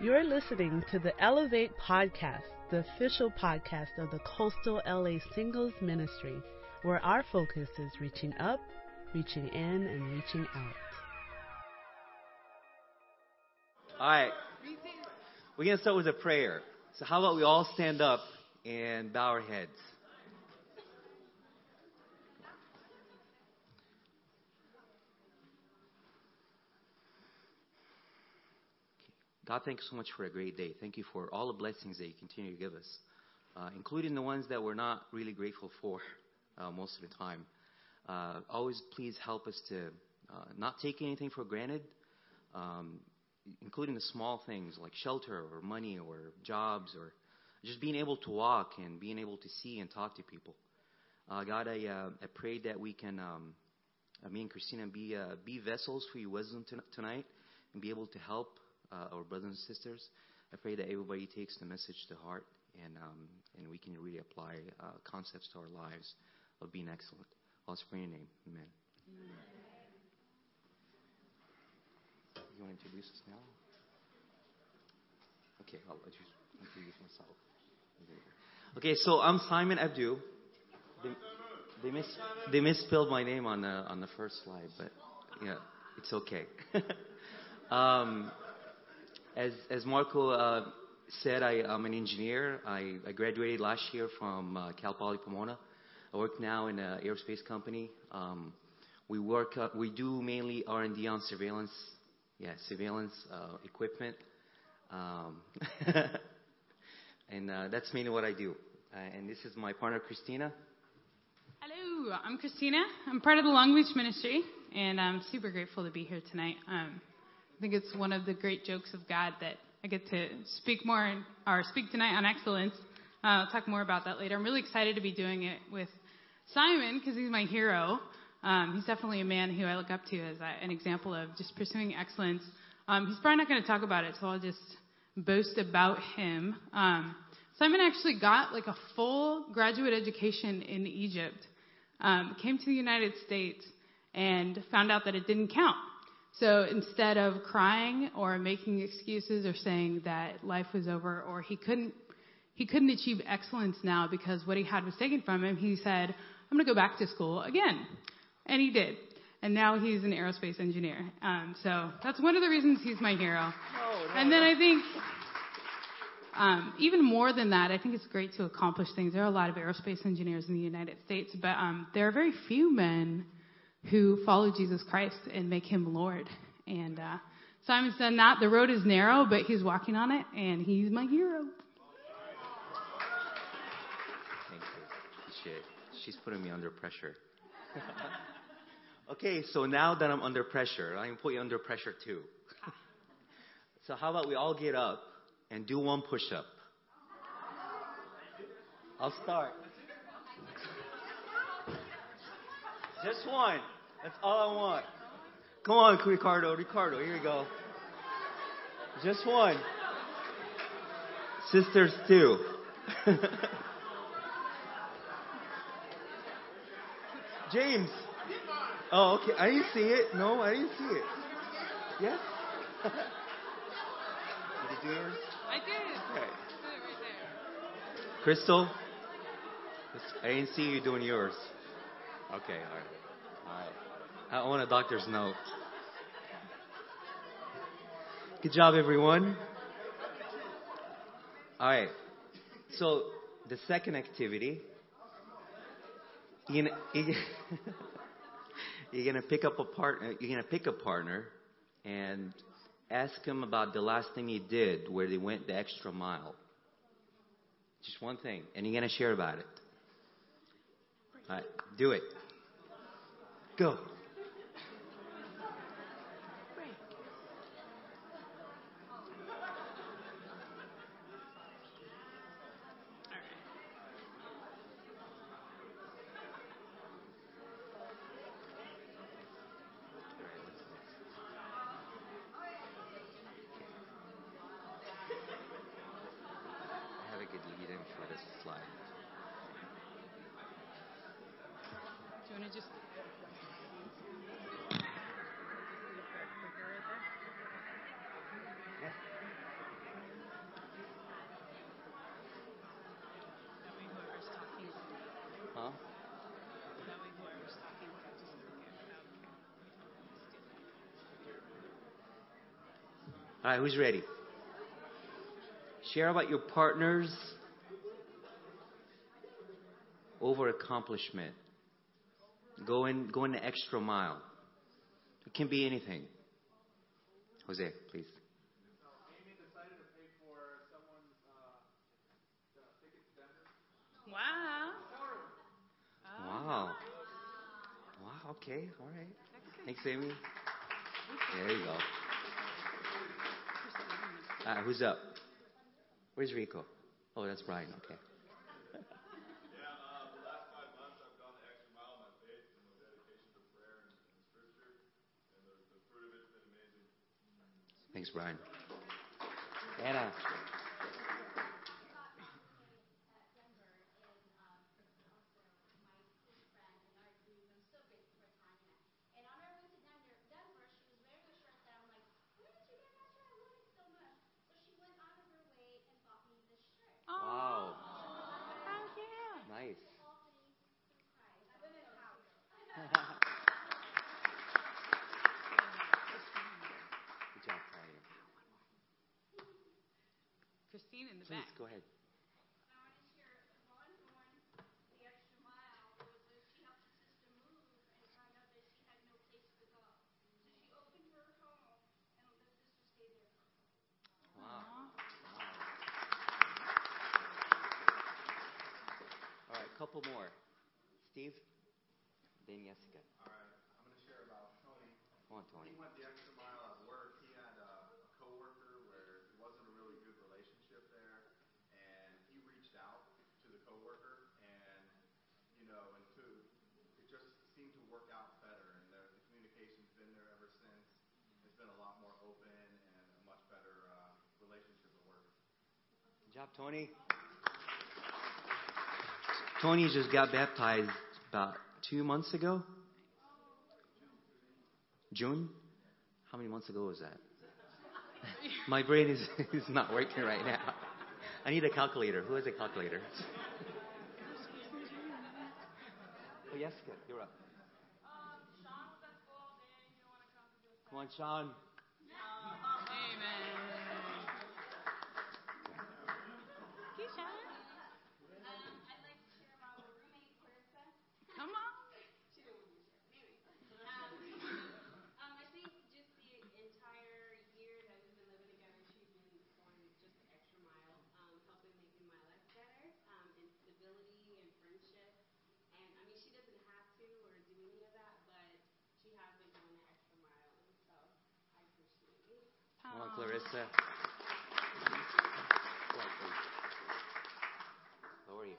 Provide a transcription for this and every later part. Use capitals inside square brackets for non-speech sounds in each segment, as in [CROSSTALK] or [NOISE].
You're listening to the Elevate Podcast, the official podcast of the Coastal LA Singles Ministry, where our focus is reaching up, reaching in, and reaching out. All right. We're going to start with a prayer. So, how about we all stand up and bow our heads? God, thank you so much for a great day. Thank you for all the blessings that you continue to give us, uh, including the ones that we're not really grateful for uh, most of the time. Uh, always please help us to uh, not take anything for granted, um, including the small things like shelter or money or jobs or just being able to walk and being able to see and talk to people. Uh, God, I, uh, I pray that we can, um, me and Christina, be, be vessels for your wisdom tonight and be able to help uh, our brothers and sisters. I pray that everybody takes the message to heart and, um, and we can really apply uh, concepts to our lives of being excellent. I'll pray in your name. Amen. Amen. You want to introduce us now? Okay, I'll introduce myself. Okay, so I'm Simon Abdu. They, they, mis- they misspelled my name on the on the first slide, but yeah, it's okay. [LAUGHS] um, as, as Marco uh, said, I, am an engineer. I, I, graduated last year from uh, Cal Poly Pomona. I work now in an aerospace company. Um, we work, uh, we do mainly R&D on surveillance, yeah, surveillance uh, equipment, um, [LAUGHS] and uh, that's mainly what I do. Uh, and this is my partner, Christina. Hello, I'm Christina. I'm part of the Long Beach Ministry, and I'm super grateful to be here tonight. Um, I think it's one of the great jokes of God that I get to speak more or speak tonight on excellence. Uh, I'll talk more about that later. I'm really excited to be doing it with Simon because he's my hero. Um, he's definitely a man who I look up to as a, an example of just pursuing excellence. Um, he's probably not going to talk about it, so I'll just boast about him. Um, Simon actually got like a full graduate education in Egypt, um, came to the United States, and found out that it didn't count. So instead of crying or making excuses or saying that life was over or he couldn't, he couldn't achieve excellence now because what he had was taken from him, he said, I'm going to go back to school again. And he did. And now he's an aerospace engineer. Um, so that's one of the reasons he's my hero. No, no, and then I think, um, even more than that, I think it's great to accomplish things. There are a lot of aerospace engineers in the United States, but um, there are very few men who follow Jesus Christ and make him Lord. And uh, Simon's done that. The road is narrow, but he's walking on it, and he's my hero. Thank you. She, she's putting me under pressure. [LAUGHS] okay, so now that I'm under pressure, I can put you under pressure too. [LAUGHS] so how about we all get up and do one push-up? I'll start. [LAUGHS] Just one. That's all I want. Come on, Ricardo. Ricardo, here you go. Just one. Sisters, two. [LAUGHS] James. Oh, okay. I didn't see it. No, I didn't see it. Yes? [LAUGHS] did you do yours? I did. Okay. Right Crystal? I didn't see you doing yours. Okay, all right. All right. I want a doctor's note. Good job, everyone. All right. So the second activity, you're gonna, [LAUGHS] you're gonna pick up a partner. You're gonna pick a partner and ask him about the last thing he did, where they went the extra mile. Just one thing, and you're gonna share about it. All right, do it. Go. All right, who's ready? Share about your partner's over accomplishment. Going, going the extra mile. It can be anything. Jose, please. Wow. Wow. Wow, okay, all right. Thanks, Amy. There you go. Uh, who's up? Where's Rico? Oh, that's Brian, okay. Thanks, Brian. Anna. Wow. Nice. Good job, Brian. Christine in the Please, back. go ahead. Wow. All right, a couple more. Steve, then Jessica. All right, I'm going to share about Tony. Come on, Tony. He went the extra mile at work. He had a, a coworker where it wasn't a really good relationship there, and he reached out to the coworker, and you know, and to it just seemed to work out better, and the, the communication's been there ever since. It's been a lot more open and a much better uh, relationship at work. Good job, Tony. Tony just got baptized about two months ago. June? How many months ago was that? [LAUGHS] My brain is, [LAUGHS] is not working right now. I need a calculator. Who has a calculator? [LAUGHS] oh, yes, good. you're up. Come on, Sean. Amen. Keisha. Come on. Um, I think just the entire year that we've been living together, she's been going just the extra mile, um, helping making my life better, um, in stability and friendship. And I mean, she doesn't have to or do any of that, but she has been going the extra mile, and so I appreciate it. On, please. How are you?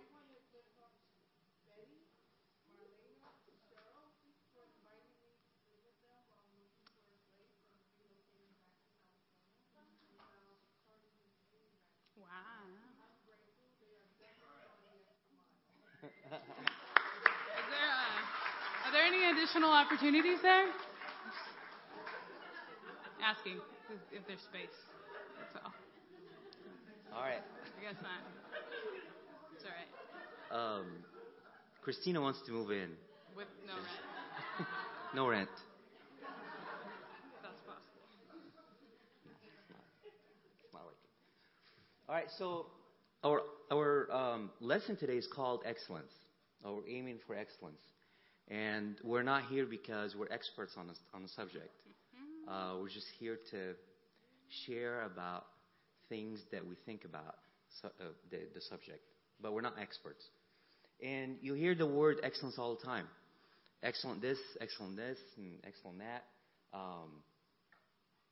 Uh, are there any additional opportunities there? Asking if, if there's space. That's all. All right. I guess not. It's all right. Um, Christina wants to move in. With no rent. [LAUGHS] No rent. That's possible. It's not working. All right, so our our um, lesson today is called excellence. Or we're aiming for excellence, and we're not here because we're experts on the, on the subject. Uh, we're just here to share about things that we think about uh, the, the subject, but we're not experts. And you hear the word excellence all the time. Excellent this, excellent this, and excellent that. Um,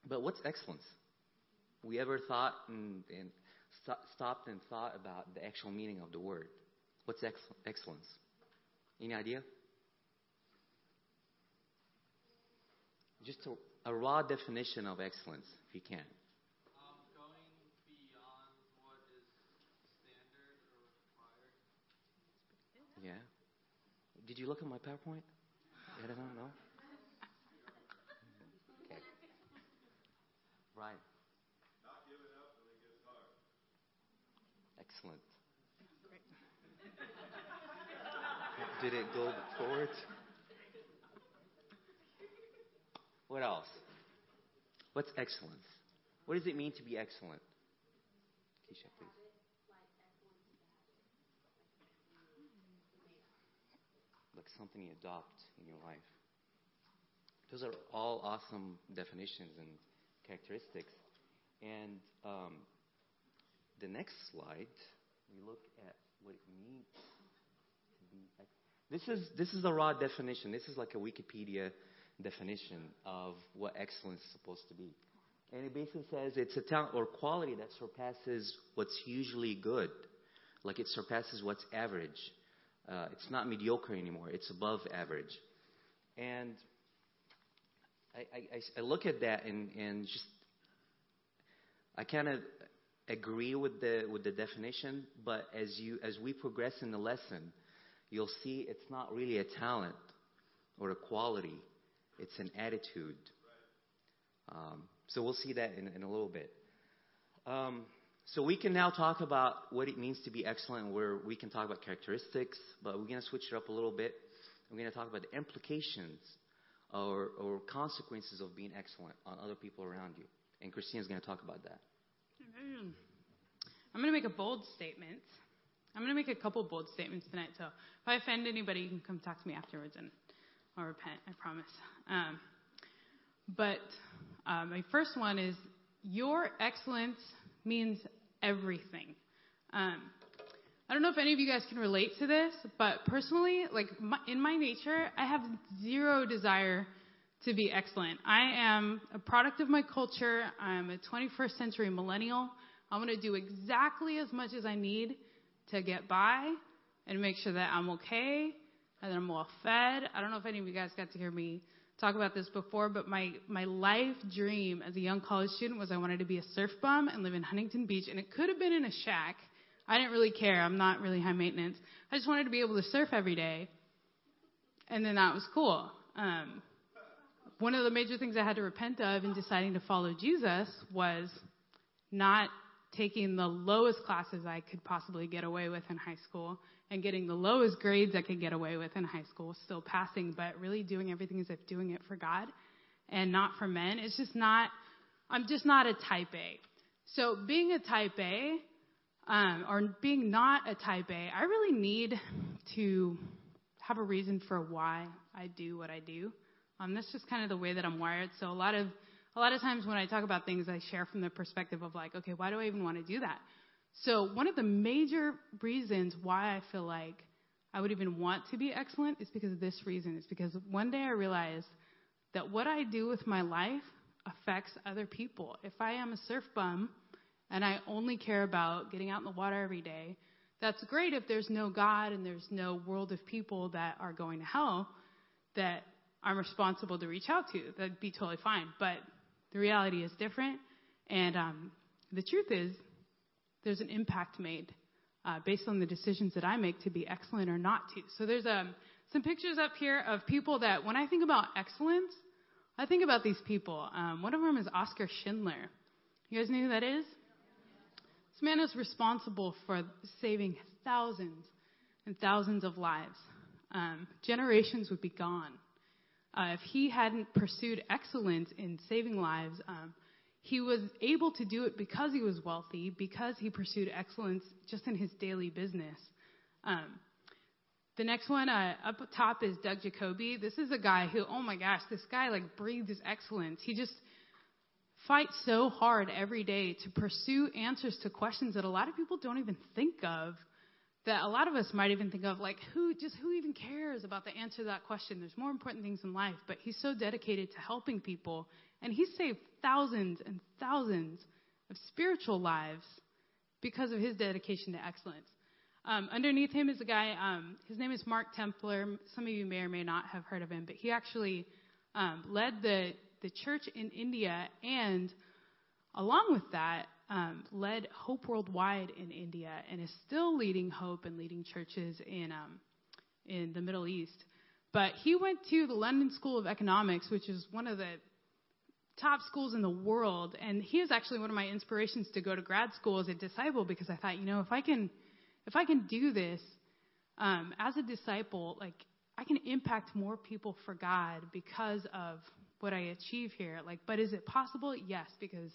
but what's excellence? We ever thought and, and sto- stopped and thought about the actual meaning of the word? What's ex- excellence? Any idea? Just a, a raw definition of excellence, if you can. Um, going beyond what is standard or required. Yeah. Did you look at my PowerPoint? I don't know. Okay. Right. Not giving up when it gets hard. Excellent. Did it go forward? What else? What's excellence? What does it mean to be excellent? Keisha, please. Like something you adopt in your life. Those are all awesome definitions and characteristics. And um, the next slide, we look at what it means to be. This is this is a raw definition. This is like a Wikipedia definition of what excellence is supposed to be. And it basically says it's a talent or quality that surpasses what's usually good. Like it surpasses what's average. Uh, it's not mediocre anymore. It's above average. And I, I, I- look at that and, and just I kind of agree with the with the definition, but as you as we progress in the lesson, you'll see it's not really a talent or a quality; it's an attitude. Um, so we'll see that in, in a little bit. Um, so we can now talk about what it means to be excellent, where we can talk about characteristics, but we're going to switch it up a little bit. We're going to talk about the implications or, or consequences of being excellent on other people around you. And Christina's going to talk about that. I'm going to make a bold statement. I'm going to make a couple bold statements tonight. So if I offend anybody, you can come talk to me afterwards and I'll repent. I promise. Um, but uh, my first one is your excellence means everything. Um, I don't know if any of you guys can relate to this, but personally, like my, in my nature, I have zero desire to be excellent. I am a product of my culture. I'm a 21st century millennial. I'm going to do exactly as much as I need to get by and make sure that I'm okay and that I'm well fed. I don't know if any of you guys got to hear me talk about this before, but my, my life dream as a young college student was I wanted to be a surf bum and live in Huntington Beach, and it could have been in a shack. I didn't really care. I'm not really high maintenance. I just wanted to be able to surf every day, and then that was cool. Um, one of the major things I had to repent of in deciding to follow Jesus was not taking the lowest classes I could possibly get away with in high school and getting the lowest grades I could get away with in high school, still passing, but really doing everything as if doing it for God and not for men. It's just not, I'm just not a type A. So being a type A, um, or being not a type A, I really need to have a reason for why I do what I do. Um, that's just kind of the way that I'm wired. So a lot of a lot of times when I talk about things, I share from the perspective of like, okay, why do I even want to do that? So one of the major reasons why I feel like I would even want to be excellent is because of this reason. It's because one day I realized that what I do with my life affects other people. If I am a surf bum and I only care about getting out in the water every day, that's great if there's no God and there's no world of people that are going to hell that I'm responsible to reach out to. That'd be totally fine. But the reality is different. And um, the truth is, there's an impact made uh, based on the decisions that I make to be excellent or not to. So there's um, some pictures up here of people that, when I think about excellence, I think about these people. Um, one of them is Oskar Schindler. You guys know who that is? This man is responsible for saving thousands and thousands of lives. Um, generations would be gone. Uh, if he hadn't pursued excellence in saving lives, um, he was able to do it because he was wealthy, because he pursued excellence just in his daily business. Um, the next one uh, up top is Doug Jacoby. This is a guy who, oh my gosh, this guy like breathes excellence. He just fights so hard every day to pursue answers to questions that a lot of people don't even think of. That a lot of us might even think of, like who just who even cares about the answer to that question? There's more important things in life. But he's so dedicated to helping people, and he saved thousands and thousands of spiritual lives because of his dedication to excellence. Um, underneath him is a guy, um, his name is Mark Templer. Some of you may or may not have heard of him, but he actually um, led the, the church in India and, along with that, um, led Hope Worldwide in India and is still leading Hope and leading churches in, um, in the Middle East. But he went to the London School of Economics, which is one of the top schools in the world. And he is actually one of my inspirations to go to grad school as a disciple because I thought, you know, if I can, if I can do this um, as a disciple, like I can impact more people for God because of what I achieve here. Like, but is it possible? Yes, because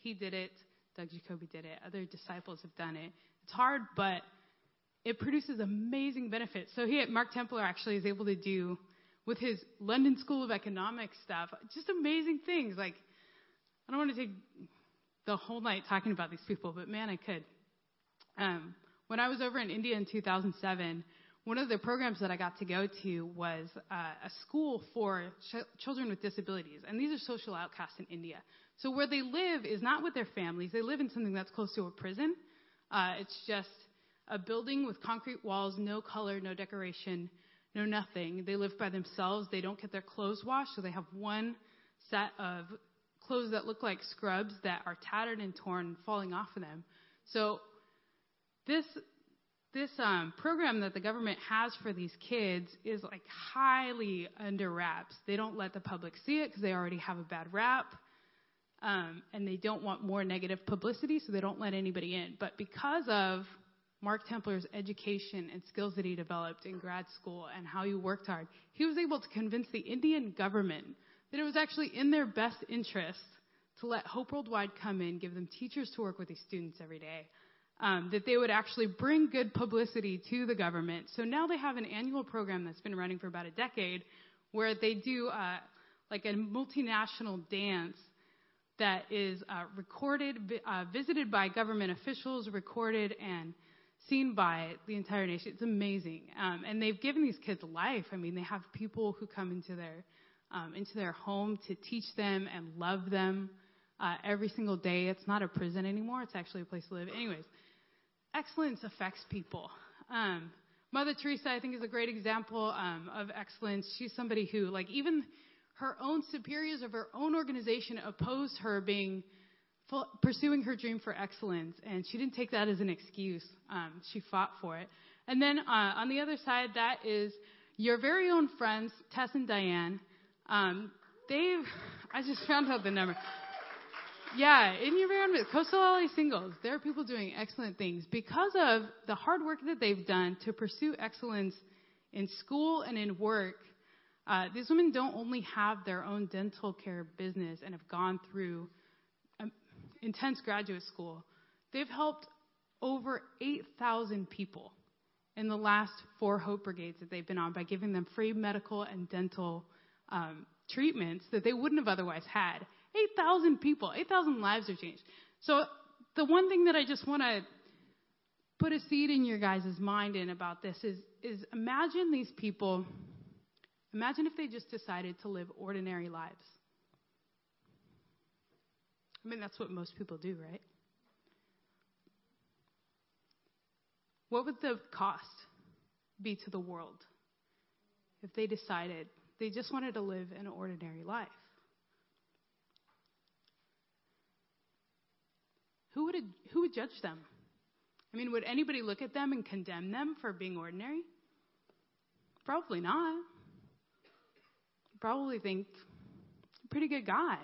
He did it. Doug Jacoby did it. Other disciples have done it. It's hard, but it produces amazing benefits. So he, at Mark Templer actually is able to do with his London School of Economics stuff, just amazing things. Like, I don't want to take the whole night talking about these people, but man, I could. Um, when I was over in India in 2007, one of the programs that I got to go to was uh, a school for ch- children with disabilities, and these are social outcasts in India. So where they live is not with their families; they live in something that's close to a prison. Uh, it's just a building with concrete walls, no color, no decoration, no nothing. They live by themselves. They don't get their clothes washed, so they have one set of clothes that look like scrubs that are tattered and torn falling off of them. So this this um, program that the government has for these kids is like highly under wraps. They don't let the public see it because they already have a bad rap, um, and they don't want more negative publicity, so they don't let anybody in. But because of Mark Templer's education and skills that he developed in grad school and how he worked hard, he was able to convince the Indian government that it was actually in their best interest to let Hope Worldwide come in, give them teachers to work with these students every day um, that they would actually bring good publicity to the government. So now they have an annual program that's been running for about a decade where they do uh, like a multinational dance that is uh, recorded, uh, visited by government officials, recorded and seen by the entire nation. It's amazing, um, and they've given these kids life. I mean, they have people who come into their um, into their home to teach them and love them uh, every single day. It's not a prison anymore; it's actually a place to live. Anyways, excellence affects people. Um, Mother Teresa, I think, is a great example um, of excellence. She's somebody who, like, even her own superiors of her own organization opposed her being pursuing her dream for excellence, and she didn't take that as an excuse. Um, she fought for it. And then uh, on the other side, that is your very own friends, Tess and Diane. Um, they've, [LAUGHS] I just found out the number. Yeah, in your environment, Coastal LA Singles, there are people doing excellent things because of the hard work that they've done to pursue excellence in school and in work. Uh, these women don't only have their own dental care business and have gone through intense graduate school. They've helped over 8,000 people in the last four Hope Brigades that they've been on by giving them free medical and dental um, treatments that they wouldn't have otherwise had. 8,000 people, 8,000 lives are changed. So the one thing that I just want to put a seed in your guys' mind in about this is, is imagine these people, imagine if they just decided to live ordinary lives. I mean, that's what most people do, right? What would the cost be to the world if they decided they just wanted to live an ordinary life? who would, who would judge them? I mean, would anybody look at them and condemn them for being ordinary? Probably not. Probably think, pretty good guy.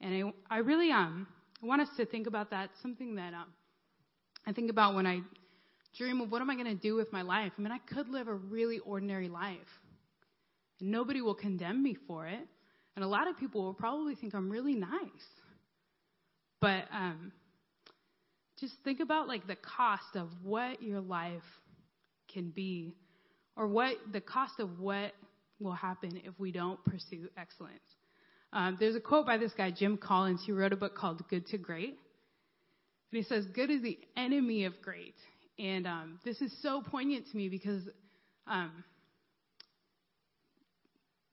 And I, I really um, I want us to think about that. Something that um, I think about when I dream of what am I going to do with my life. I mean, I could live a really ordinary life, and nobody will condemn me for it. And a lot of people will probably think I'm really nice. But um, just think about like the cost of what your life can be, or what the cost of what will happen if we don't pursue excellence. Um, there's a quote by this guy, Jim Collins. He wrote a book called Good to Great. And he says, Good is the enemy of great. And um, this is so poignant to me because um,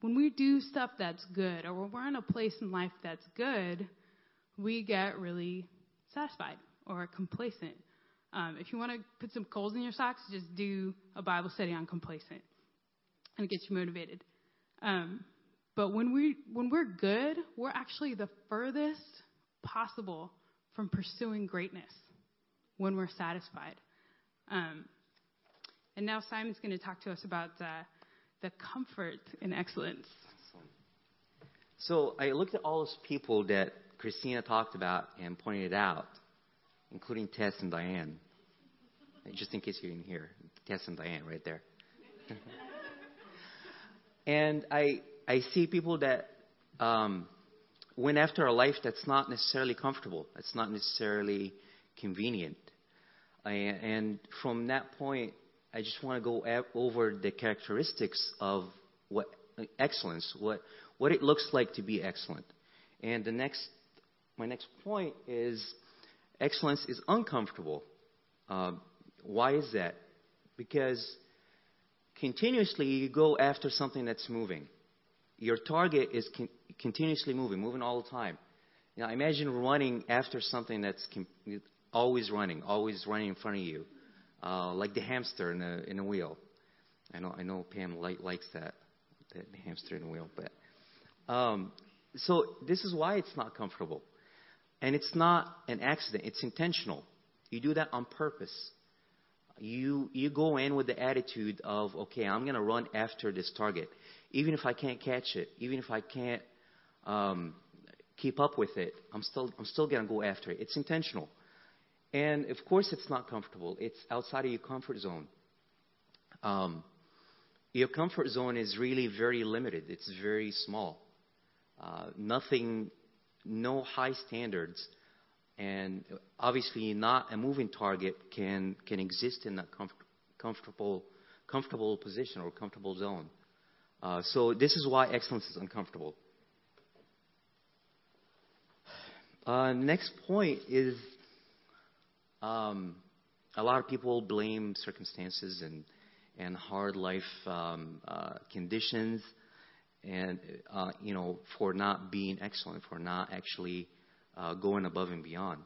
when we do stuff that's good, or when we're in a place in life that's good, we get really satisfied or complacent. Um, if you want to put some coals in your socks, just do a Bible study on complacent, and it gets you motivated. Um, but when we when we're good, we're actually the furthest possible from pursuing greatness when we're satisfied. Um, and now Simon's going to talk to us about uh, the comfort in excellence. So I looked at all those people that Christina talked about and pointed out, including Tess and Diane. Just in case you didn't hear, Tess and Diane right there. [LAUGHS] and I I see people that um, went after a life that's not necessarily comfortable. that's not necessarily convenient. And, from that point, I just want to go over the characteristics of what excellence, what what it looks like to be excellent. And the next, my next point is excellence is uncomfortable. Uh, why is that? Because continuously you go after something that's moving. Your target is con- continuously moving, moving all the time. Now imagine running after something that's com- always running, always running in front of you, uh, like the hamster in a in a wheel. I know I know Pam li- likes that, the hamster in a wheel, but um, so this is why it's not comfortable, and it's not an accident. It's intentional. You do that on purpose. You you go in with the attitude of okay, I'm going to run after this target, even if I can't catch it, even if I can't um, keep up with it. I'm still I'm still going to go after it. It's intentional, and of course, it's not comfortable. It's outside of your comfort zone. Um, your comfort zone is really very limited. It's very small. Uh, nothing, no high standards and obviously not a moving target can can exist in that comfort, comfortable comfortable position or comfortable zone. Uh, so this is why excellence is uncomfortable. Uh, next point is um, a lot of people blame circumstances and and hard life um, uh, conditions and uh, you know for not being excellent, for not actually uh, going above and beyond.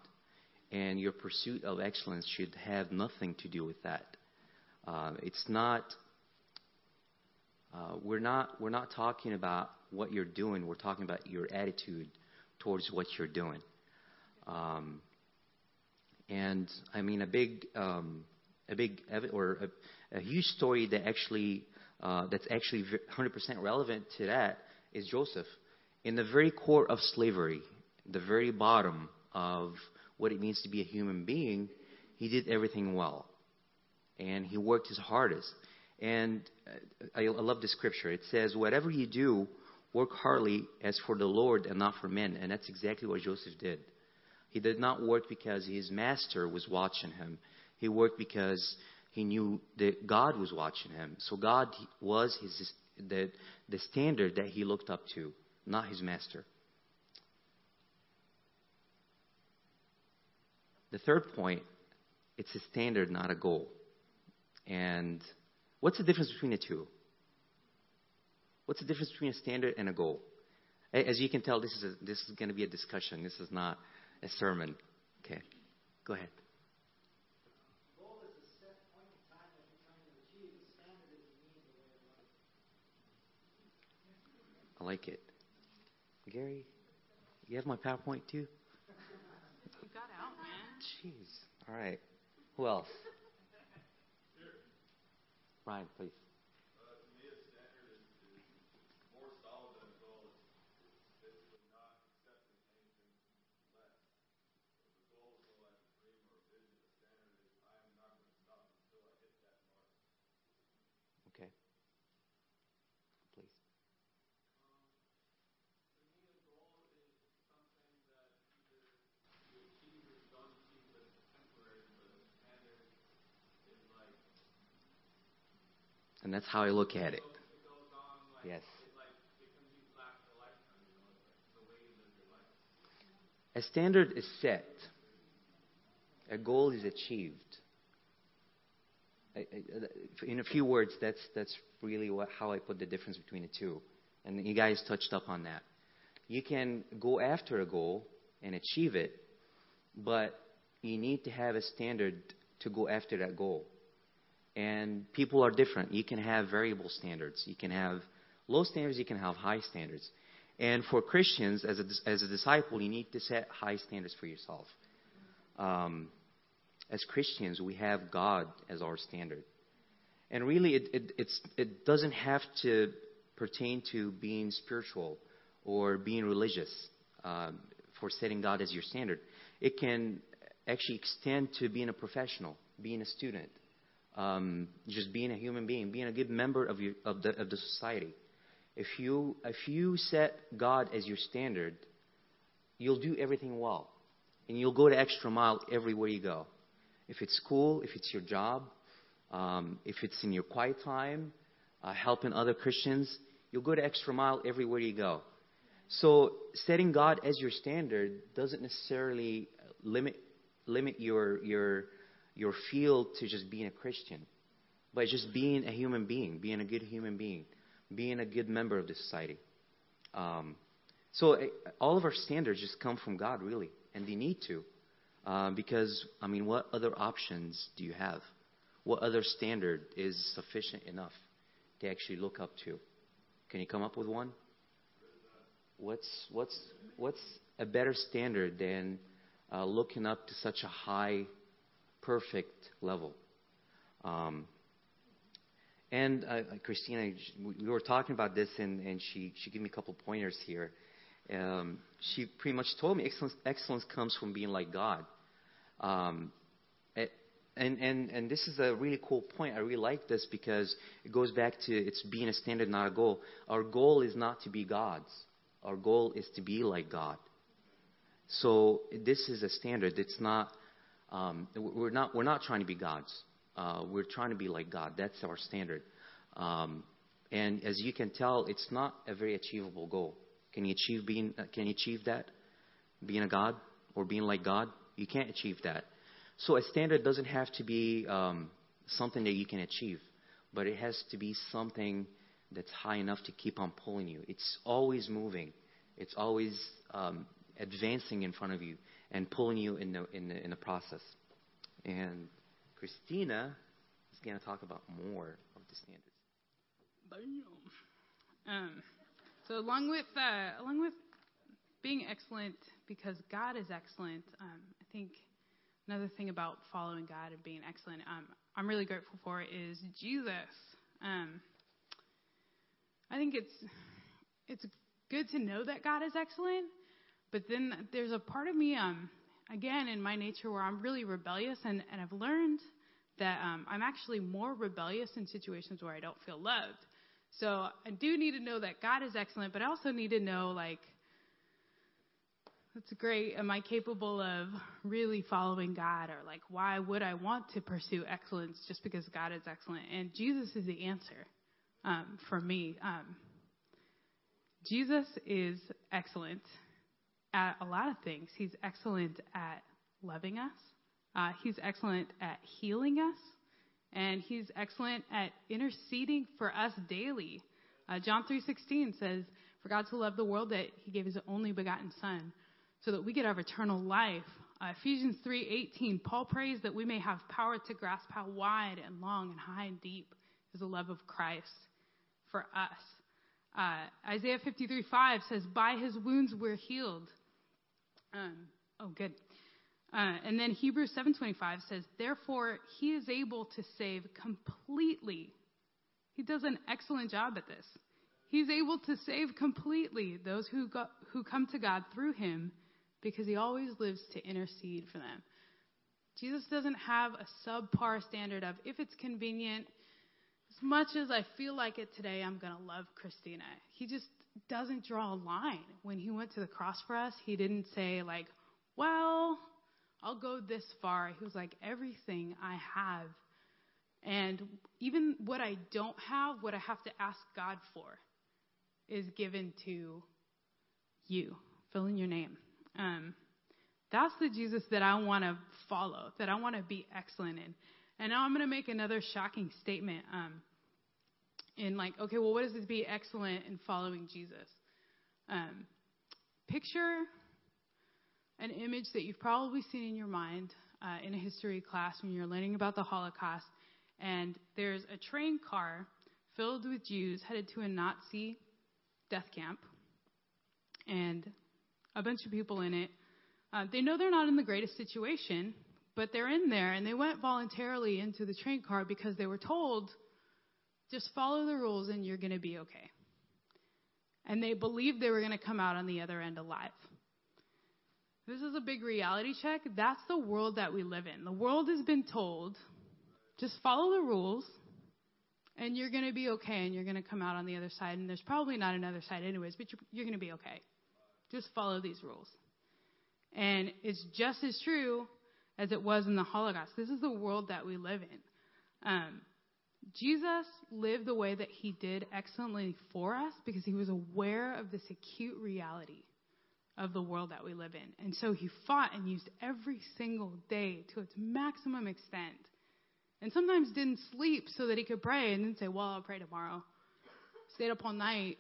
And your pursuit of excellence should have nothing to do with that. Uh, it's not. Uh, we're not. We're not talking about what you're doing. We're talking about your attitude towards what you're doing. Um, and I mean, a big, um, a big, or a, a huge story that actually, uh, that's actually 100% relevant to that is Joseph. In the very core of slavery, the very bottom of what it means to be a human being, he did everything well. And he worked his hardest. And uh, I, I love the scripture. It says, Whatever you do, work hardly as for the Lord and not for men. And that's exactly what Joseph did. He did not work because his master was watching him. He worked because he knew that God was watching him. So God was his, the, the standard that he looked up to, not his master. The third point, it's a standard, not a goal. And what's the difference between the two? What's the difference between a standard and a goal? As you can tell, this is a, this is going to be a discussion. This is not a sermon. Okay, go ahead. I like it. Gary, you have my PowerPoint too? You got out, man. Jeez. All right. Who else? Ryan, please. more solid than a goal. It's basically not accepting anything less. If the goal is more like a dream or a vision, the standard is I am not going to stop until I hit that mark. Okay. Please. And that's how I look at it. Yes. A standard is set. A goal is achieved. I- uh, In a few words, that's that's really what, how I put the difference between the two, and you guys touched up on that. You can go after a goal and achieve it, but you need to have a standard to go after that goal. And people are different. You can have variable standards. You can have low standards. You can have high standards. And for Christians, as a, as a disciple, you need to set high standards for yourself. Um, as Christians, we have God as our standard. And really, it, it, it doesn't have to pertain to being spiritual or being religious um, for setting God as your standard. It can actually extend to being a professional, being a student, um, just being a human being, being a good member of, your, of, the, of the society. If you, if you set God as your standard, you'll do everything well. And you'll go the extra mile everywhere you go. If it's school, if it's your job, um, if it's in your quiet time, uh, helping other Christians, you'll go the extra mile everywhere you go. So setting God as your standard doesn't necessarily limit limit your your your field to just being a Christian, but just being a human being, being a good human being, being a good member of the society. Um, so eh, all of our standards just come from God, really, and they need to, um, because I mean, what other options do you have? What other standard is sufficient enough to actually look up to? Can you come up with one? What's what's what's a better standard than uh, looking up to such a high, perfect level? Um, and uh, Christina, we were talking about this, and, and she she gave me a couple pointers here. Um, she pretty much told me excellence, excellence comes from being like God. Um, and, and, and this is a really cool point. I really like this because it goes back to it's being a standard, not a goal. Our goal is not to be God's. Our goal is to be like God. So this is a standard. It's not. Um, we're not. We're not trying to be gods. Uh, we're trying to be like God. That's our standard. Um, and as you can tell, it's not a very achievable goal. Can you achieve being? Uh, can you achieve that? Being a god or being like God? You can't achieve that. So a standard doesn't have to be um, something that you can achieve, but it has to be something that's high enough to keep on pulling you. It's always moving. It's always um, advancing in front of you and pulling you in the, in the, in the process. And Christina is going to talk about more of the standards. Um, so along with uh, along with being excellent because God is excellent, um, I think another thing about following God and being excellent, um, I'm really grateful for is Jesus. Um, I think it's it's good to know that God is excellent, but then there's a part of me, um, again, in my nature where I'm really rebellious, and, and I've learned that um, I'm actually more rebellious in situations where I don't feel loved. So I do need to know that God is excellent, but I also need to know, like, that's great. Am I capable of really following God? Or, like, why would I want to pursue excellence just because God is excellent? And Jesus is the answer um, for me. Um, Jesus is excellent at a lot of things. He's excellent at loving us. Uh, he's excellent at healing us, and he's excellent at interceding for us daily. Uh, John 3:16 says, "For God so loved the world that He gave His only begotten Son, so that we could have eternal life." Uh, Ephesians 3:18, Paul prays that we may have power to grasp how wide and long and high and deep is the love of Christ for us. Uh, Isaiah 53:5 says, By his wounds we're healed. Um, oh, good. Uh, and then Hebrews 7:25 says, "Therefore he is able to save completely." He does an excellent job at this. He's able to save completely those who go, who come to God through him because he always lives to intercede for them. Jesus doesn't have a subpar standard of if it's convenient, as much as I feel like it today, I'm going to love Christina. He just doesn't draw a line. When he went to the cross for us, he didn't say, like, well, I'll go this far. He was like, everything I have. And even what I don't have, what I have to ask God for, is given to you. Fill in your name. Um, that's the Jesus that I want to follow, that I want to be excellent in. And now I'm going to make another shocking statement. Um, in like, okay, well, what does this be excellent in following Jesus? Um, picture an image that you've probably seen in your mind uh, in a history class when you're learning about the Holocaust, and there's a train car filled with Jews headed to a Nazi death camp, and a bunch of people in it. Uh, they know they're not in the greatest situation, but they're in there, and they went voluntarily into the train car because they were told, just follow the rules and you're going to be okay. And they believed they were going to come out on the other end alive. This is a big reality check. That's the world that we live in. The world has been told, just follow the rules and you're going to be okay and you're going to come out on the other side. And there's probably not another side anyways, but you're, you're going to be okay. Just follow these rules. And it's just as true as it was in the Holocaust. This is the world that we live in. Um, Jesus lived the way that he did excellently for us because he was aware of this acute reality of the world that we live in. And so he fought and used every single day to its maximum extent. And sometimes didn't sleep so that he could pray and then say, Well, I'll pray tomorrow. Stayed up all night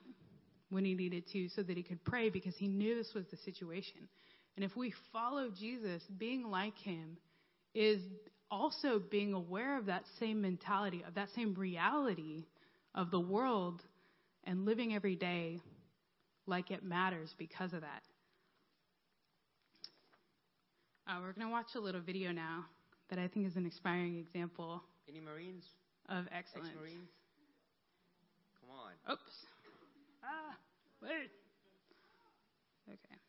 when he needed to so that he could pray because he knew this was the situation. And if we follow Jesus, being like him is also being aware of that same mentality, of that same reality of the world, and living every day like it matters because of that. Uh, we're going to watch a little video now that I think is an inspiring example Any Marines? of excellence. Ex-Marines? Come on. Oops. Ah, wait. Okay.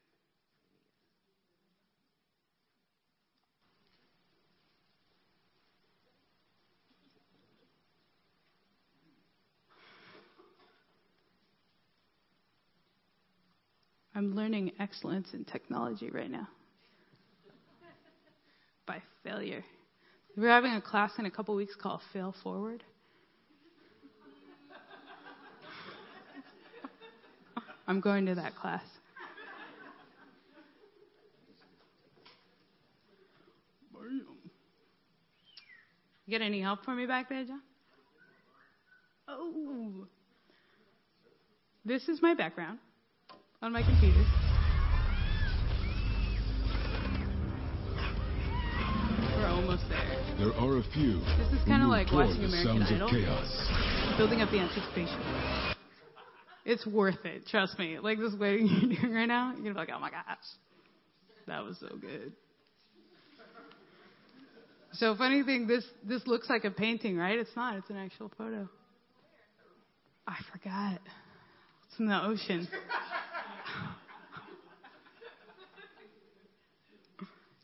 I'm learning excellence in technology right now. By failure. We're having a class in a couple weeks called Fail Forward. I'm going to that class. You get any help for me back there, John? Oh. This is my background on my computer. We're almost there. There are a few This is kinda like watching American Idol. chaos. Building up the anticipation. It's worth it, trust me. Like this waiting [LAUGHS] you're doing right now, you're gonna be like, oh my gosh, that was so good. So funny thing, this this looks like a painting, right? It's not. It's an actual photo. I forgot. It's in the ocean.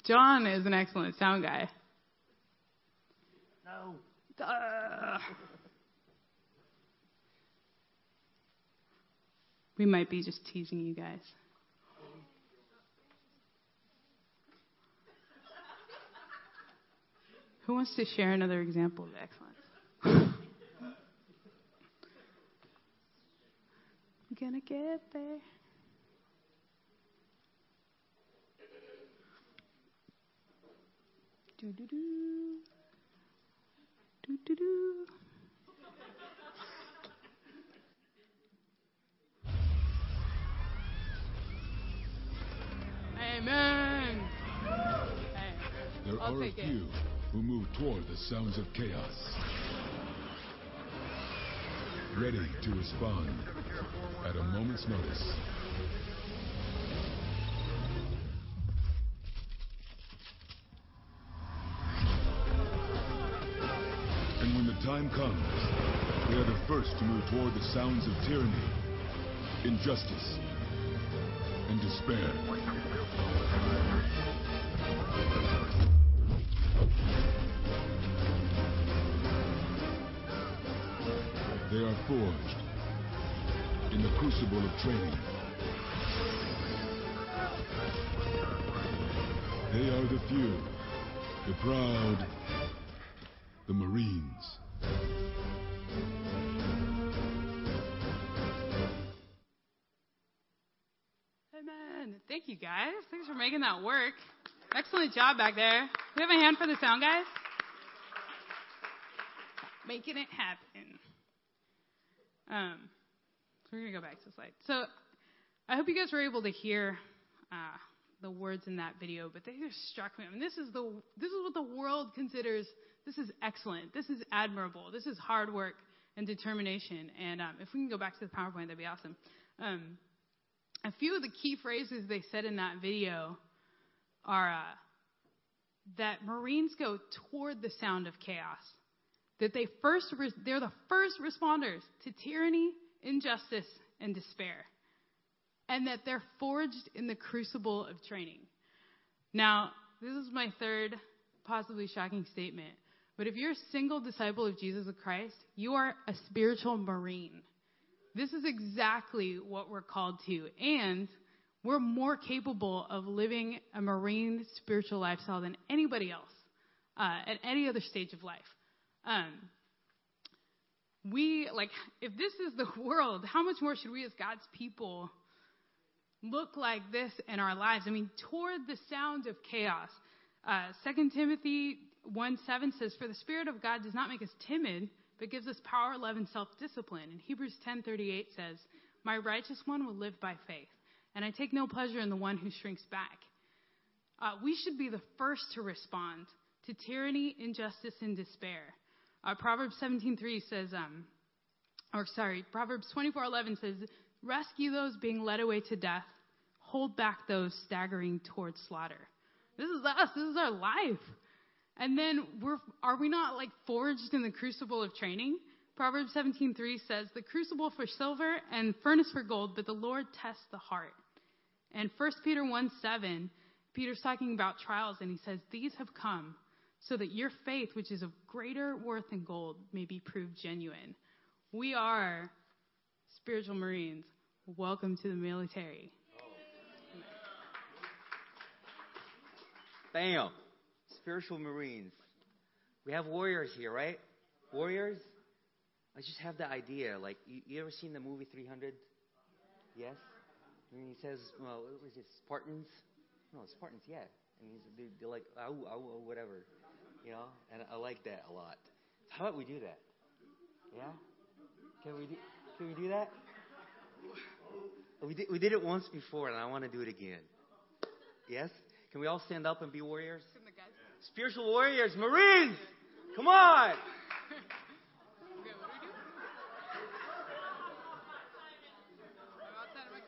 John is an excellent sound guy. No. We might be just teasing you guys. Who wants to share another example of excellence? [LAUGHS] We're gonna get there. Do do do. Do do do. Amen. There I'll are a take it. few who move toward the sounds of chaos. Ready to respond at a moment's notice. Time comes, they are the first to move toward the sounds of tyranny, injustice, and despair. They are forged in the crucible of training. They are the few, the proud, the Marines. You guys. Thanks for making that work. Excellent job back there. We have a hand for the sound guys. Making it happen. Um, so we're gonna go back to the slide. So I hope you guys were able to hear uh, the words in that video, but they just struck me. I mean, this is the this is what the world considers. This is excellent. This is admirable. This is hard work and determination. And um, if we can go back to the PowerPoint, that'd be awesome. Um, a few of the key phrases they said in that video are uh, that Marines go toward the sound of chaos. That they first re- they're the first responders to tyranny, injustice, and despair, and that they're forged in the crucible of training. Now, this is my third possibly shocking statement, but if you're a single disciple of Jesus Christ, you are a spiritual Marine. This is exactly what we're called to. And we're more capable of living a Marine spiritual lifestyle than anybody else uh, at any other stage of life. Um, we, like, if this is the [LAUGHS] world, how much more should we as God's people look like this in our lives? I mean, toward the sound of chaos. Uh, 2 Timothy 1 7 says, For the Spirit of God does not make us timid, but gives us power, love, and self discipline. And Hebrews 10:38 says, My righteous one will live by faith, and I take no pleasure in the one who shrinks back. Uh, we should be the first to respond to tyranny, injustice, and despair. Uh, Proverbs 17:3 says, um, or sorry, Proverbs 24:11 says, "Rescue those being led away to death, hold back those staggering towards slaughter." This is us. This is our life. And then we're are we not like forged in the crucible of training? Proverbs 17:3 says, "The crucible for silver and furnace for gold, but the Lord tests the heart." And 1 Peter 1:7, Peter's talking about trials, and he says, "These have come so that your faith, which is of greater worth than gold, may be proved genuine." We are spiritual Marines. Welcome to the military. Bam. Spiritual Marines. We have warriors here, right? Warriors? I just have the idea. Like, you, you ever seen the movie 300? Yes? And he says, well, what was it, Spartans? No, Spartans, yeah. And he's, they're, they're like, ow, ow, ow, whatever. You know? And I like that a lot. How about we do that? Yeah? Can we do, can we do that? We did, we did it once before, and I want to do it again. Yes? Can we all stand up and be warriors? Spiritual warriors, Marines! Come on! Okay, what do we do?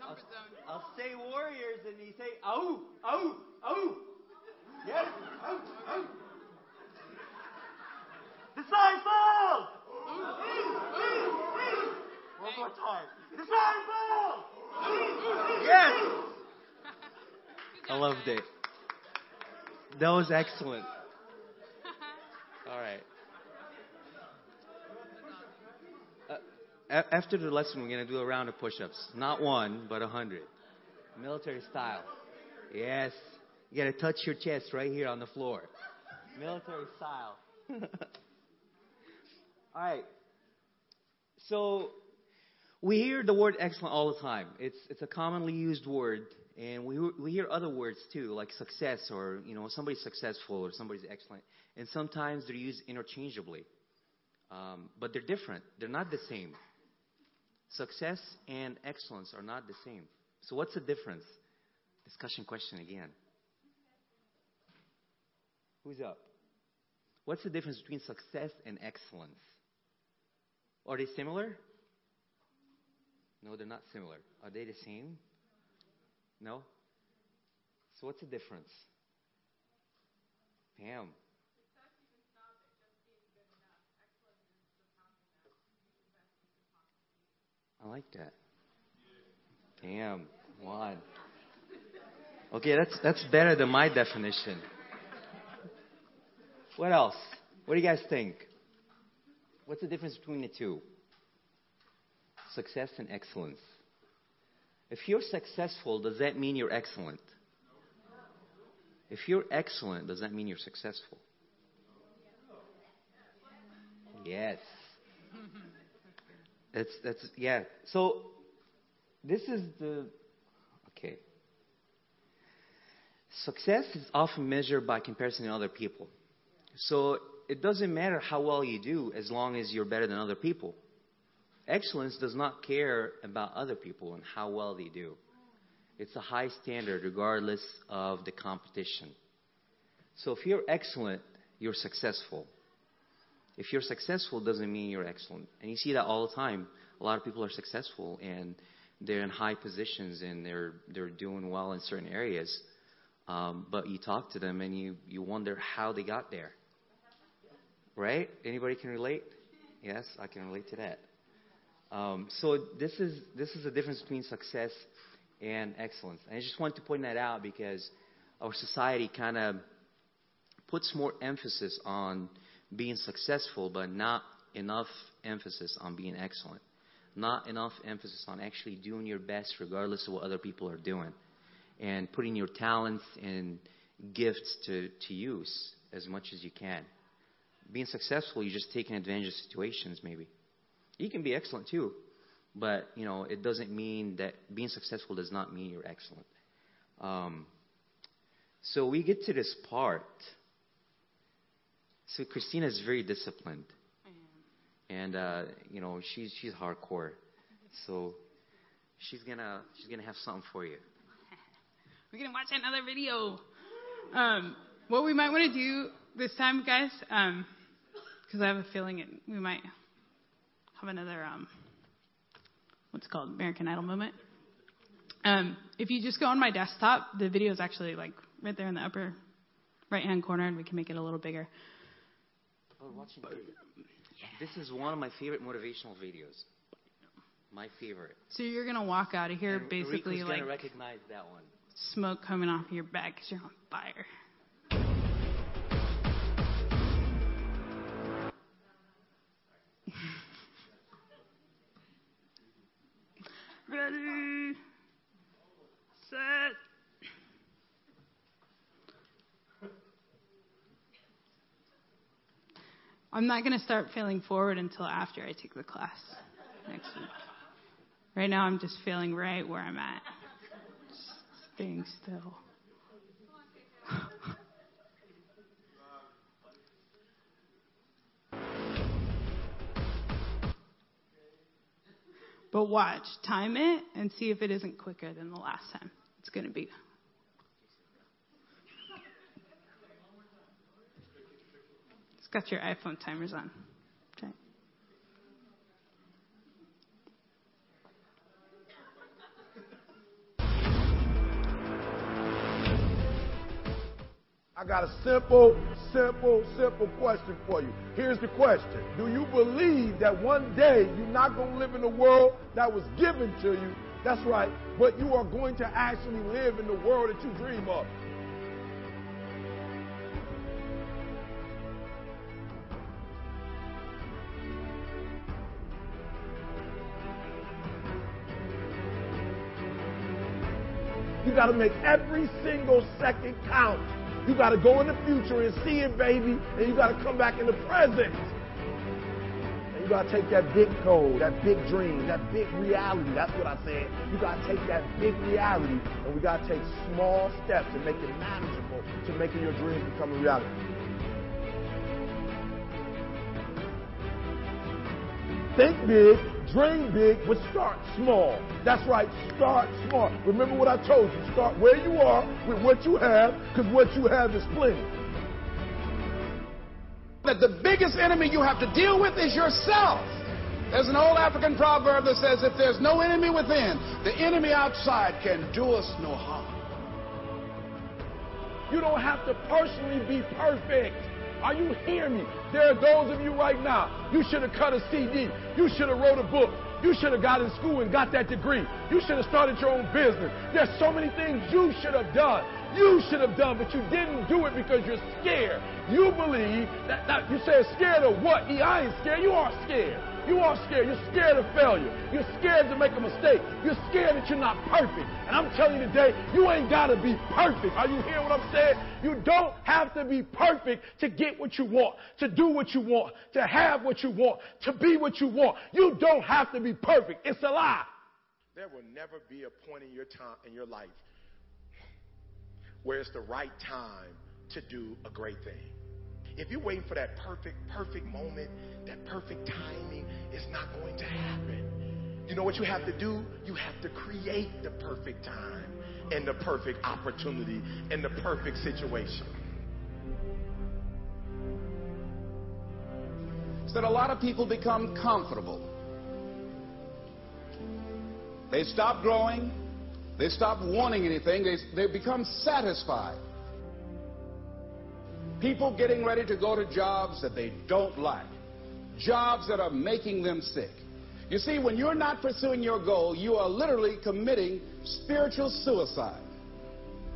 I'll I'll say warriors, and you say, oh, oh, oh. Yes, oh, oh. Disciple! One more time. Disciple! Yes! I loved it. That was excellent. All right. Uh, after the lesson, we're going to do a round of push ups. Not one, but a hundred. Military style. Yes. You got to touch your chest right here on the floor. Military style. [LAUGHS] All right. So, we hear the word excellent all the time. It's, it's a commonly used word and we, we hear other words too, like success or, you know, somebody's successful or somebody's excellent. And sometimes they're used interchangeably. Um, but they're different. They're not the same. Success and excellence are not the same. So what's the difference? Discussion question again. Who's up? What's the difference between success and excellence? Are they similar? No, they're not similar. Are they the same? No? So what's the difference? Pam. I like that. Damn, one. Okay, that's that's better than my definition. What else? What do you guys think? What's the difference between the two? Success and excellence. If you're successful, does that mean you're excellent? If you're excellent, does that mean you're successful? Yes. [LAUGHS] That's that's yeah. So this is the okay. Success is often measured by comparison to other people. So it doesn't matter how well you do as long as you're better than other people. Excellence does not care about other people and how well they do. It's a high standard regardless of the competition. So if you're excellent, you're successful. If you're successful doesn't mean you're excellent. And you see that all the time. A lot of people are successful and they're in high positions and they're they're doing well in certain areas. Um, but you talk to them and you, you wonder how they got there. Right? Anybody can relate? Yes, I can relate to that. Um, so this is this is the difference between success and excellence. And I just want to point that out because our society kind of puts more emphasis on being successful, but not enough emphasis on being excellent. Not enough emphasis on actually doing your best regardless of what other people are doing. and putting your talents and gifts to, to use as much as you can. Being successful, you're just taking advantage of situations, maybe. You can be excellent too, but you know it doesn't mean that being successful does not mean you're excellent. Um, so we get to this part. So Christina is very disciplined, and uh, you know she's she's hardcore. So she's gonna she's gonna have something for you. [LAUGHS] We're gonna watch another video. Um, what we might want to do this time, guys, because I have a feeling it, we might have another um, what's it called American Idol moment. Um, if you just go on my desktop, the video is actually like right there in the upper right hand corner, and we can make it a little bigger. Oh, watching video. This is one of my favorite motivational videos. My favorite. So you're gonna walk out of here And basically Rico's like gonna recognize that one. smoke coming off your back because you're on fire. Ready, set. I'm not going to start failing forward until after I take the class next week. Right now, I'm just feeling right where I'm at. Just staying still. But watch, time it, and see if it isn't quicker than the last time. It's going to be. It's got your iPhone timers on. I got a simple, simple, simple question for you. Here's the question Do you believe that one day you're not going to live in the world that was given to you? That's right, but you are going to actually live in the world that you dream of. You got to make every single second count. You got to go in the future and see it, baby, and you got to come back in the present. And you got to take that big goal, that big dream, that big reality. That's what I said. You got to take that big reality, and we got to take small steps and make it manageable to making your dreams become a reality. Think big, dream big, but start small. That's right, start small. Remember what I told you. Start where you are with what you have, because what you have is plenty. that the biggest enemy you have to deal with is yourself. There's an old African proverb that says, if there's no enemy within, the enemy outside can do us no harm. You don't have to personally be perfect. Are you hearing me? There are those of you right now, you should have cut a CD. You should have wrote a book. You should have got in school and got that degree. You should have started your own business. There's so many things you should have done. You should have done, but you didn't do it because you're scared. You believe that, that you said scared of what? Yeah, I ain't scared. You are scared. You are scared. You're scared of failure. You're scared to make a mistake. You're scared that you're not perfect. And I'm telling you today, you ain't got to be perfect. Are you hearing what I'm saying? You don't have to be perfect to get what you want, to do what you want, to have what you want, to be what you want. You don't have to be perfect. It's a lie. There will never be a point in your time in your life where it's the right time to do a great thing. If you're waiting for that perfect, perfect moment, that perfect timing, it's not going to happen. You know what you have to do? You have to create the perfect time and the perfect opportunity and the perfect situation. is that a lot of people become comfortable. They stop growing. They stop wanting anything. They, they become satisfied. People getting ready to go to jobs that they don't like, jobs that are making them sick. You see, when you're not pursuing your goal, you are literally committing spiritual suicide.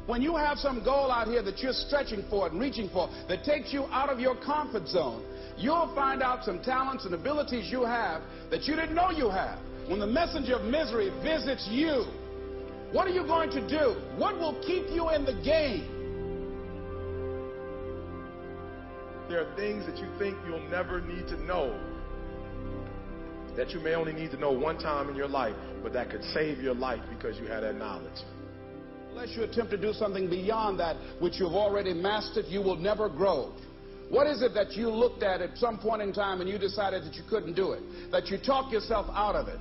When you have some goal out here that you're stretching for and reaching for that takes you out of your comfort zone, you'll find out some talents and abilities you have that you didn't know you have. When the messenger of misery visits you, What are you going to do? What will keep you in the game? There are things that you think you'll never need to know that you may only need to know one time in your life, but that could save your life because you had that knowledge. Unless you attempt to do something beyond that which you've already mastered, you will never grow. What is it that you looked at at some point in time and you decided that you couldn't do it? That you talked yourself out of it?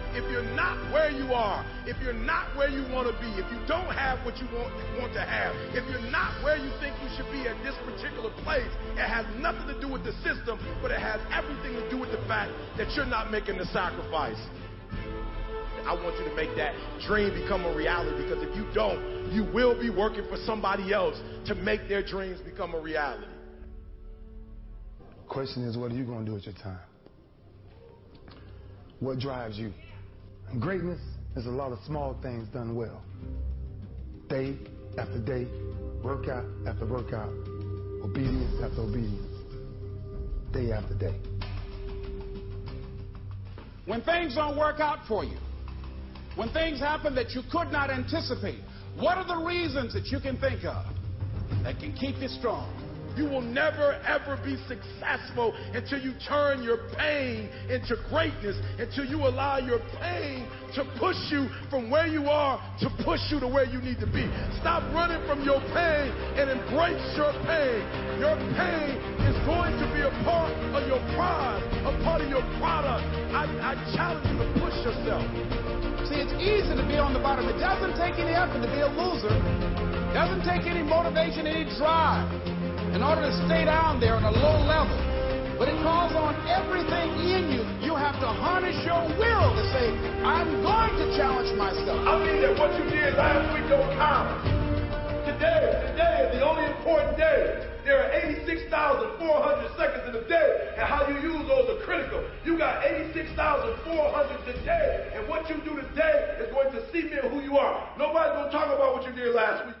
if you're not where you are, if you're not where you want to be, if you don't have what you want, want to have, if you're not where you think you should be at this particular place, it has nothing to do with the system, but it has everything to do with the fact that you're not making the sacrifice. I want you to make that dream become a reality because if you don't, you will be working for somebody else to make their dreams become a reality. Question is, what are you going to do with your time? What drives you? Greatness is a lot of small things done well. Day after day, workout after workout, obedience after obedience, day after day. When things don't work out for you, when things happen that you could not anticipate, what are the reasons that you can think of that can keep you strong? You will never ever be successful until you turn your pain into greatness, until you allow your pain to push you from where you are to push you to where you need to be. Stop running from your pain and embrace your pain. Your pain is going to be a part of your prize, a part of your product. I, I challenge you to push yourself. See, it's easy to be on the bottom. It doesn't take any effort to be a loser. It doesn't take any motivation, any drive in order to stay down there on a low level. But it calls on everything in you. You have to harness your will to say, I'm going to challenge myself. I mean that what you did last week don't count. Today, today is the only important day. There are 86,400 seconds in a day, and how you use those are critical. You got 86,400 today, and what you do today is going to see cement who you are. Nobody's going to talk about what you did last week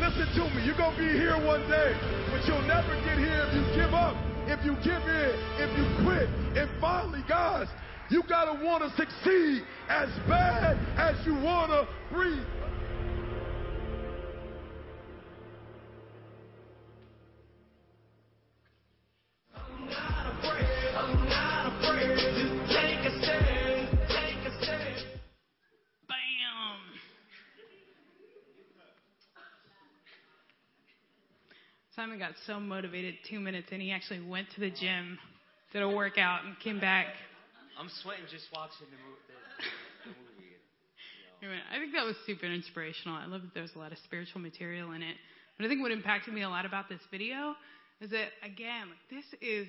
Listen to me. You're going to be here one day, but you'll never get here if you give up, if you give in, if you quit. And finally, guys, you got to want to succeed as bad as you want to breathe. Simon got so motivated two minutes and he actually went to the gym, did a workout, and came back. I'm sweating just watching the, the, the movie. I think that was super inspirational. I love that there's a lot of spiritual material in it. But I think what impacted me a lot about this video is that, again, like, this is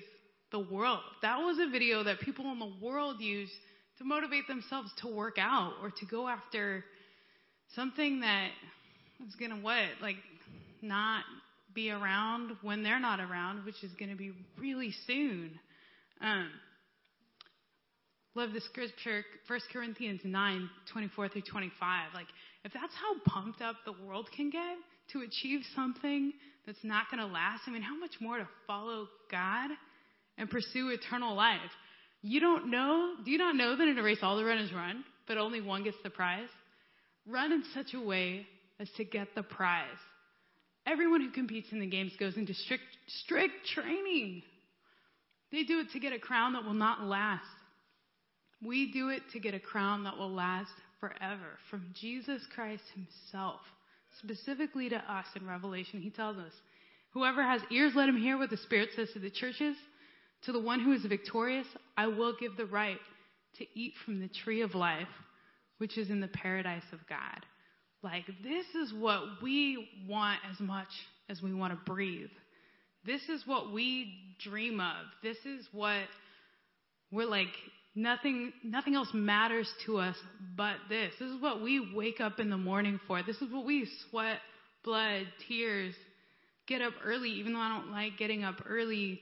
the world. That was a video that people in the world use to motivate themselves to work out or to go after something that is going to what? Like, not be around when they're not around, which is going to be really soon. Um, love the scripture, 1 Corinthians 9, 24 through 25. Like, if that's how pumped up the world can get to achieve something that's not going to last, I mean, how much more to follow God and pursue eternal life? You don't know, do you not know that in a race all the runners run, but only one gets the prize? Run in such a way as to get the prize. Everyone who competes in the games goes into strict, strict training. They do it to get a crown that will not last. We do it to get a crown that will last forever from Jesus Christ Himself. Specifically to us in Revelation, He tells us, Whoever has ears, let him hear what the Spirit says to the churches. To the one who is victorious, I will give the right to eat from the tree of life, which is in the paradise of God. Like, this is what we want as much as we want to breathe. This is what we dream of. This is what we're like, nothing, nothing else matters to us but this. This is what we wake up in the morning for. This is what we sweat, blood, tears, get up early, even though I don't like getting up early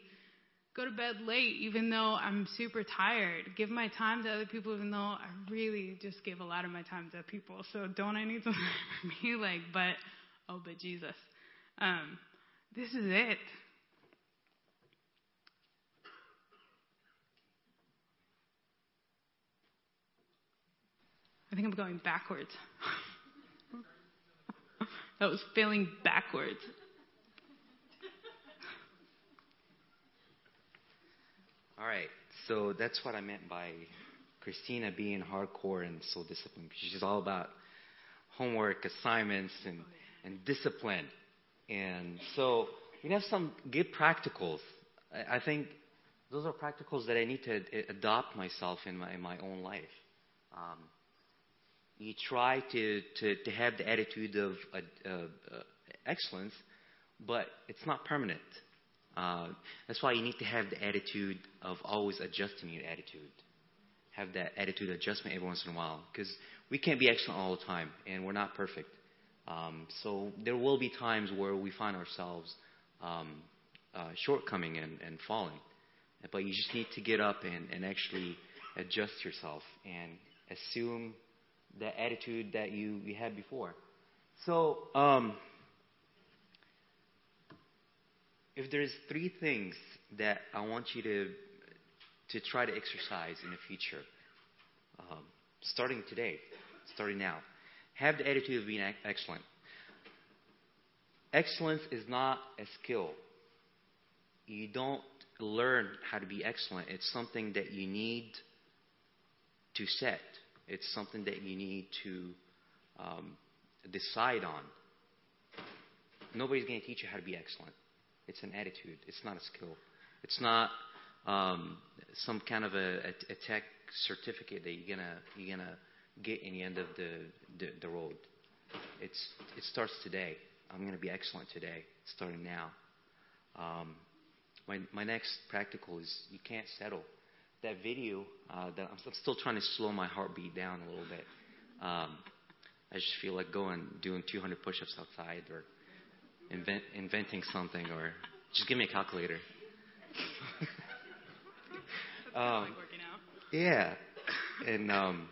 go to bed late even though I'm super tired. Give my time to other people even though I really just give a lot of my time to people. So don't I need something [LAUGHS] for me? Like, but oh, but Jesus. Um, this is it. I think I'm going backwards. [LAUGHS] that was failing backwards. All right, so that's what I meant by Christina being hardcore and so disciplined. She's all about homework, assignments, and, and discipline. And so we have some good practicals. I, I think those are practicals that I need to ad- adopt myself in my, in my own life. Um, you try to, to, to have the attitude of uh, uh, excellence, but it's not permanent. Uh, that's why you need to have the attitude of always adjusting your attitude. Have that attitude adjustment every once in a while. Because we can't be excellent all the time, and we're not perfect. Um, so there will be times where we find ourselves um, uh, shortcoming and, and, falling. But you just need to get up and, and actually adjust yourself and assume the attitude that you, you had before. So, um, if there's three things that I want you to to try to exercise in the future, um, starting today, starting now, have the attitude of being excellent. Excellence is not a skill. You don't learn how to be excellent. It's something that you need to set. It's something that you need to um, decide on. Nobody's going to teach you how to be excellent. It's an attitude. It's not a skill. It's not um, some kind of a, a, a, tech certificate that you're gonna you're gonna get in the end of the, the, the road. It's it starts today. I'm gonna be excellent today, starting now. Um, my my next practical is you can't settle. That video uh, that I'm, I'm still trying to slow my heartbeat down a little bit. Um, I just feel like going doing 200 push-ups outside or invent, inventing something or just give me a calculator. [LAUGHS] um, yeah. And um,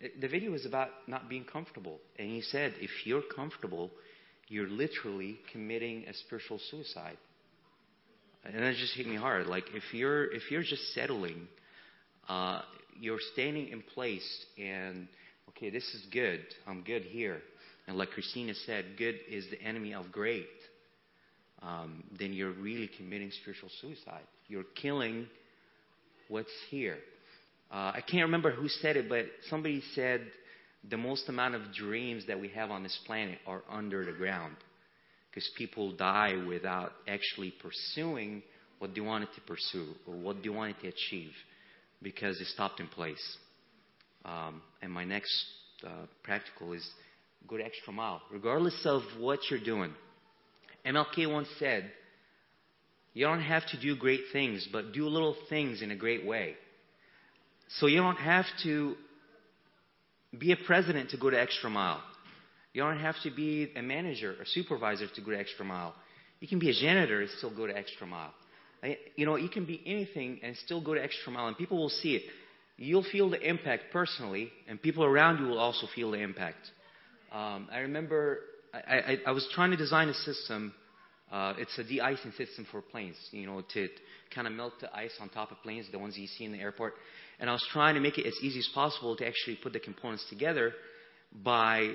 it, the video was about not being comfortable. And he said, if you're comfortable, you're literally committing a spiritual suicide. And that just hit me hard. Like if you're if you're just settling, uh, you're standing in place and okay, this is good. I'm good here and like Christina said, good is the enemy of great, um, then you're really committing spiritual suicide. You're killing what's here. Uh, I can't remember who said it, but somebody said the most amount of dreams that we have on this planet are under the ground because people die without actually pursuing what they wanted to pursue or what they wanted to achieve because they stopped in place. Um, and my next uh, practical is go the extra mile, regardless of what you're doing. MLK once said, You don't have to do great things, but do little things in a great way. So you don't have to be a president to go the extra mile. You don't have to be a manager or supervisor to go the extra mile. You can be a janitor and still go the extra mile. You know, you can be anything and still go the extra mile, and people will see it. You'll feel the impact personally, and people around you will also feel the impact. Um, I remember I, I, I was trying to design a system. Uh, it's a de-icing system for planes, you know, to kind of melt the ice on top of planes, the ones you see in the airport. And I was trying to make it as easy as possible to actually put the components together by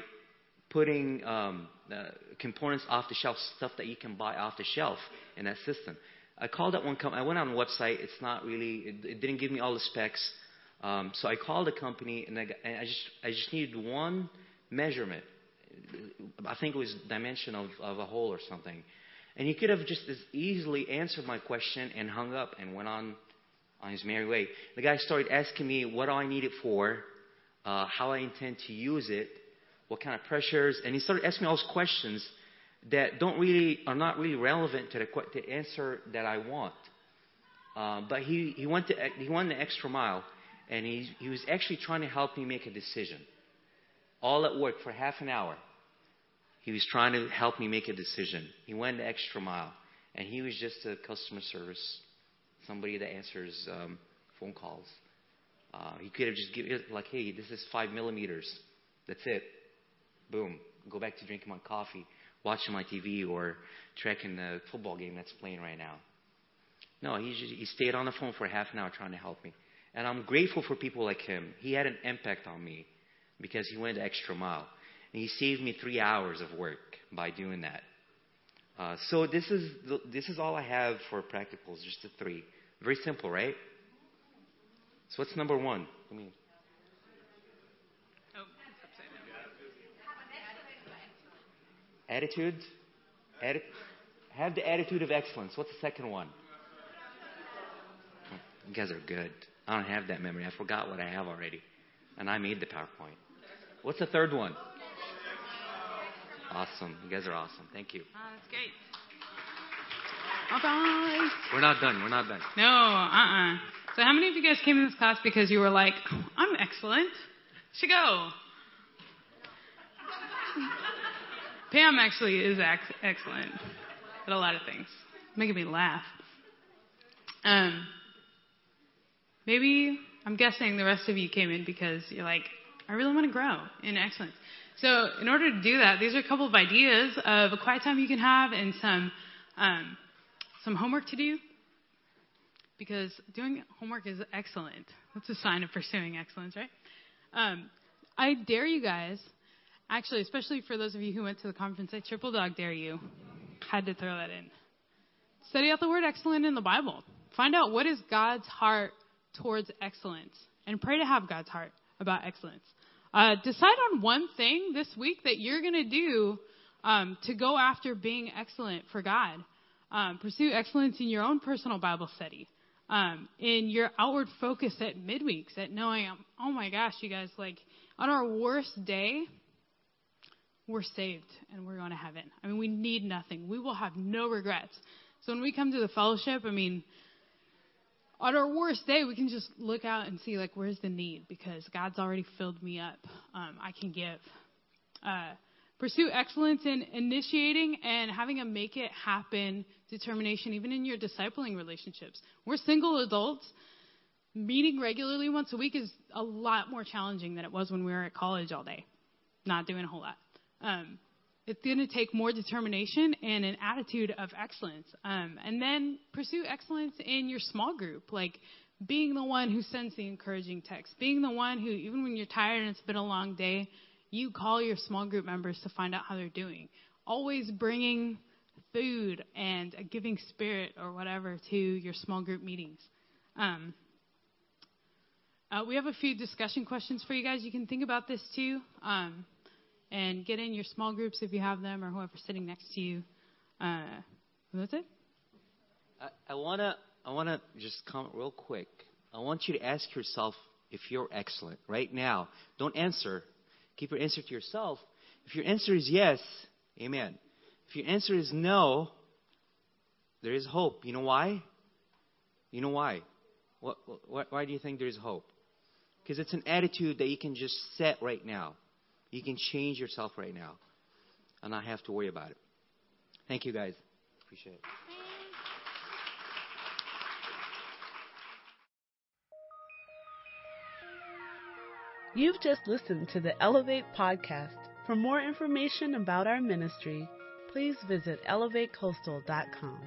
putting um, uh, components off the shelf, stuff that you can buy off the shelf in that system. I called that one company. I went on the website. It's not really. It, it didn't give me all the specs. Um, so I called the company and I, and I just I just needed one measurement. I think it was dimension of, of a hole or something. And he could have just as easily answered my question and hung up and went on on his merry way. The guy started asking me what I need it for, uh, how I intend to use it, what kind of pressures, and he started asking me all those questions that don't really are not really relevant to the, the answer that I want. Uh, but he, he went to he went the extra mile, and he he was actually trying to help me make a decision. All at work for half an hour. He was trying to help me make a decision. He went the extra mile, and he was just a customer service, somebody that answers um, phone calls. Uh, he could have just given like, hey, this is five millimeters. That's it. Boom. Go back to drinking my coffee watching my TV or tracking the football game that's playing right now. No, he, just, he stayed on the phone for half an hour trying to help me. And I'm grateful for people like him. He had an impact on me because he went extra mile. And he saved me three hours of work by doing that. Uh, so this is, the, this is all I have for practicals, just the three. Very simple, right? So what's number one? I mean, Attitude. Atti- have the attitude of excellence. What's the second one? You guys are good. I don't have that memory. I forgot what I have already. And I made the PowerPoint. What's the third one? Awesome. You guys are awesome. Thank you. Oh, that's great. Oh, guys. We're not done. We're not done. No, uh-uh. So how many of you guys came to this class because you were like, I'm excellent. Should go. [LAUGHS] Pam actually is ex- excellent at a lot of things, making me laugh. Um, maybe I'm guessing the rest of you came in because you're like, I really want to grow in excellence. So in order to do that, these are a couple of ideas of a quiet time you can have and some um, some homework to do. Because doing homework is excellent. That's a sign of pursuing excellence, right? Um, I dare you guys Actually, especially for those of you who went to the conference, I triple dog dare you. Had to throw that in. Study out the word excellent in the Bible. Find out what is God's heart towards excellence and pray to have God's heart about excellence. Uh, decide on one thing this week that you're going to do um, to go after being excellent for God. Um, pursue excellence in your own personal Bible study, um, in your outward focus at midweeks, at knowing, oh my gosh, you guys, like on our worst day, we're saved and we're going to heaven. I mean, we need nothing. We will have no regrets. So when we come to the fellowship, I mean, on our worst day, we can just look out and see, like, where's the need? Because God's already filled me up. Um, I can give. Uh, pursue excellence in initiating and having a make it happen determination, even in your discipling relationships. We're single adults. Meeting regularly once a week is a lot more challenging than it was when we were at college all day, not doing a whole lot. Um, it's going to take more determination and an attitude of excellence. Um, and then pursue excellence in your small group, like being the one who sends the encouraging text, being the one who, even when you're tired and it's been a long day, you call your small group members to find out how they're doing. Always bringing food and a giving spirit or whatever to your small group meetings. Um, uh, we have a few discussion questions for you guys. You can think about this too. Um, and get in your small groups if you have them or whoever's sitting next to you. Uh, that's it. I, I wanna I wanna just comment real quick. I want you to ask yourself if you're excellent right now. Don't answer. Keep your answer to yourself. If your answer is yes, amen. If your answer is no, there is hope. You know why? You know why? What, what, why do you think there is hope? Because it's an attitude that you can just set right now. You can change yourself right now and not have to worry about it. Thank you, guys. Appreciate it. You've just listened to the Elevate podcast, For more information about our ministry, please visit elevatecoastal.com.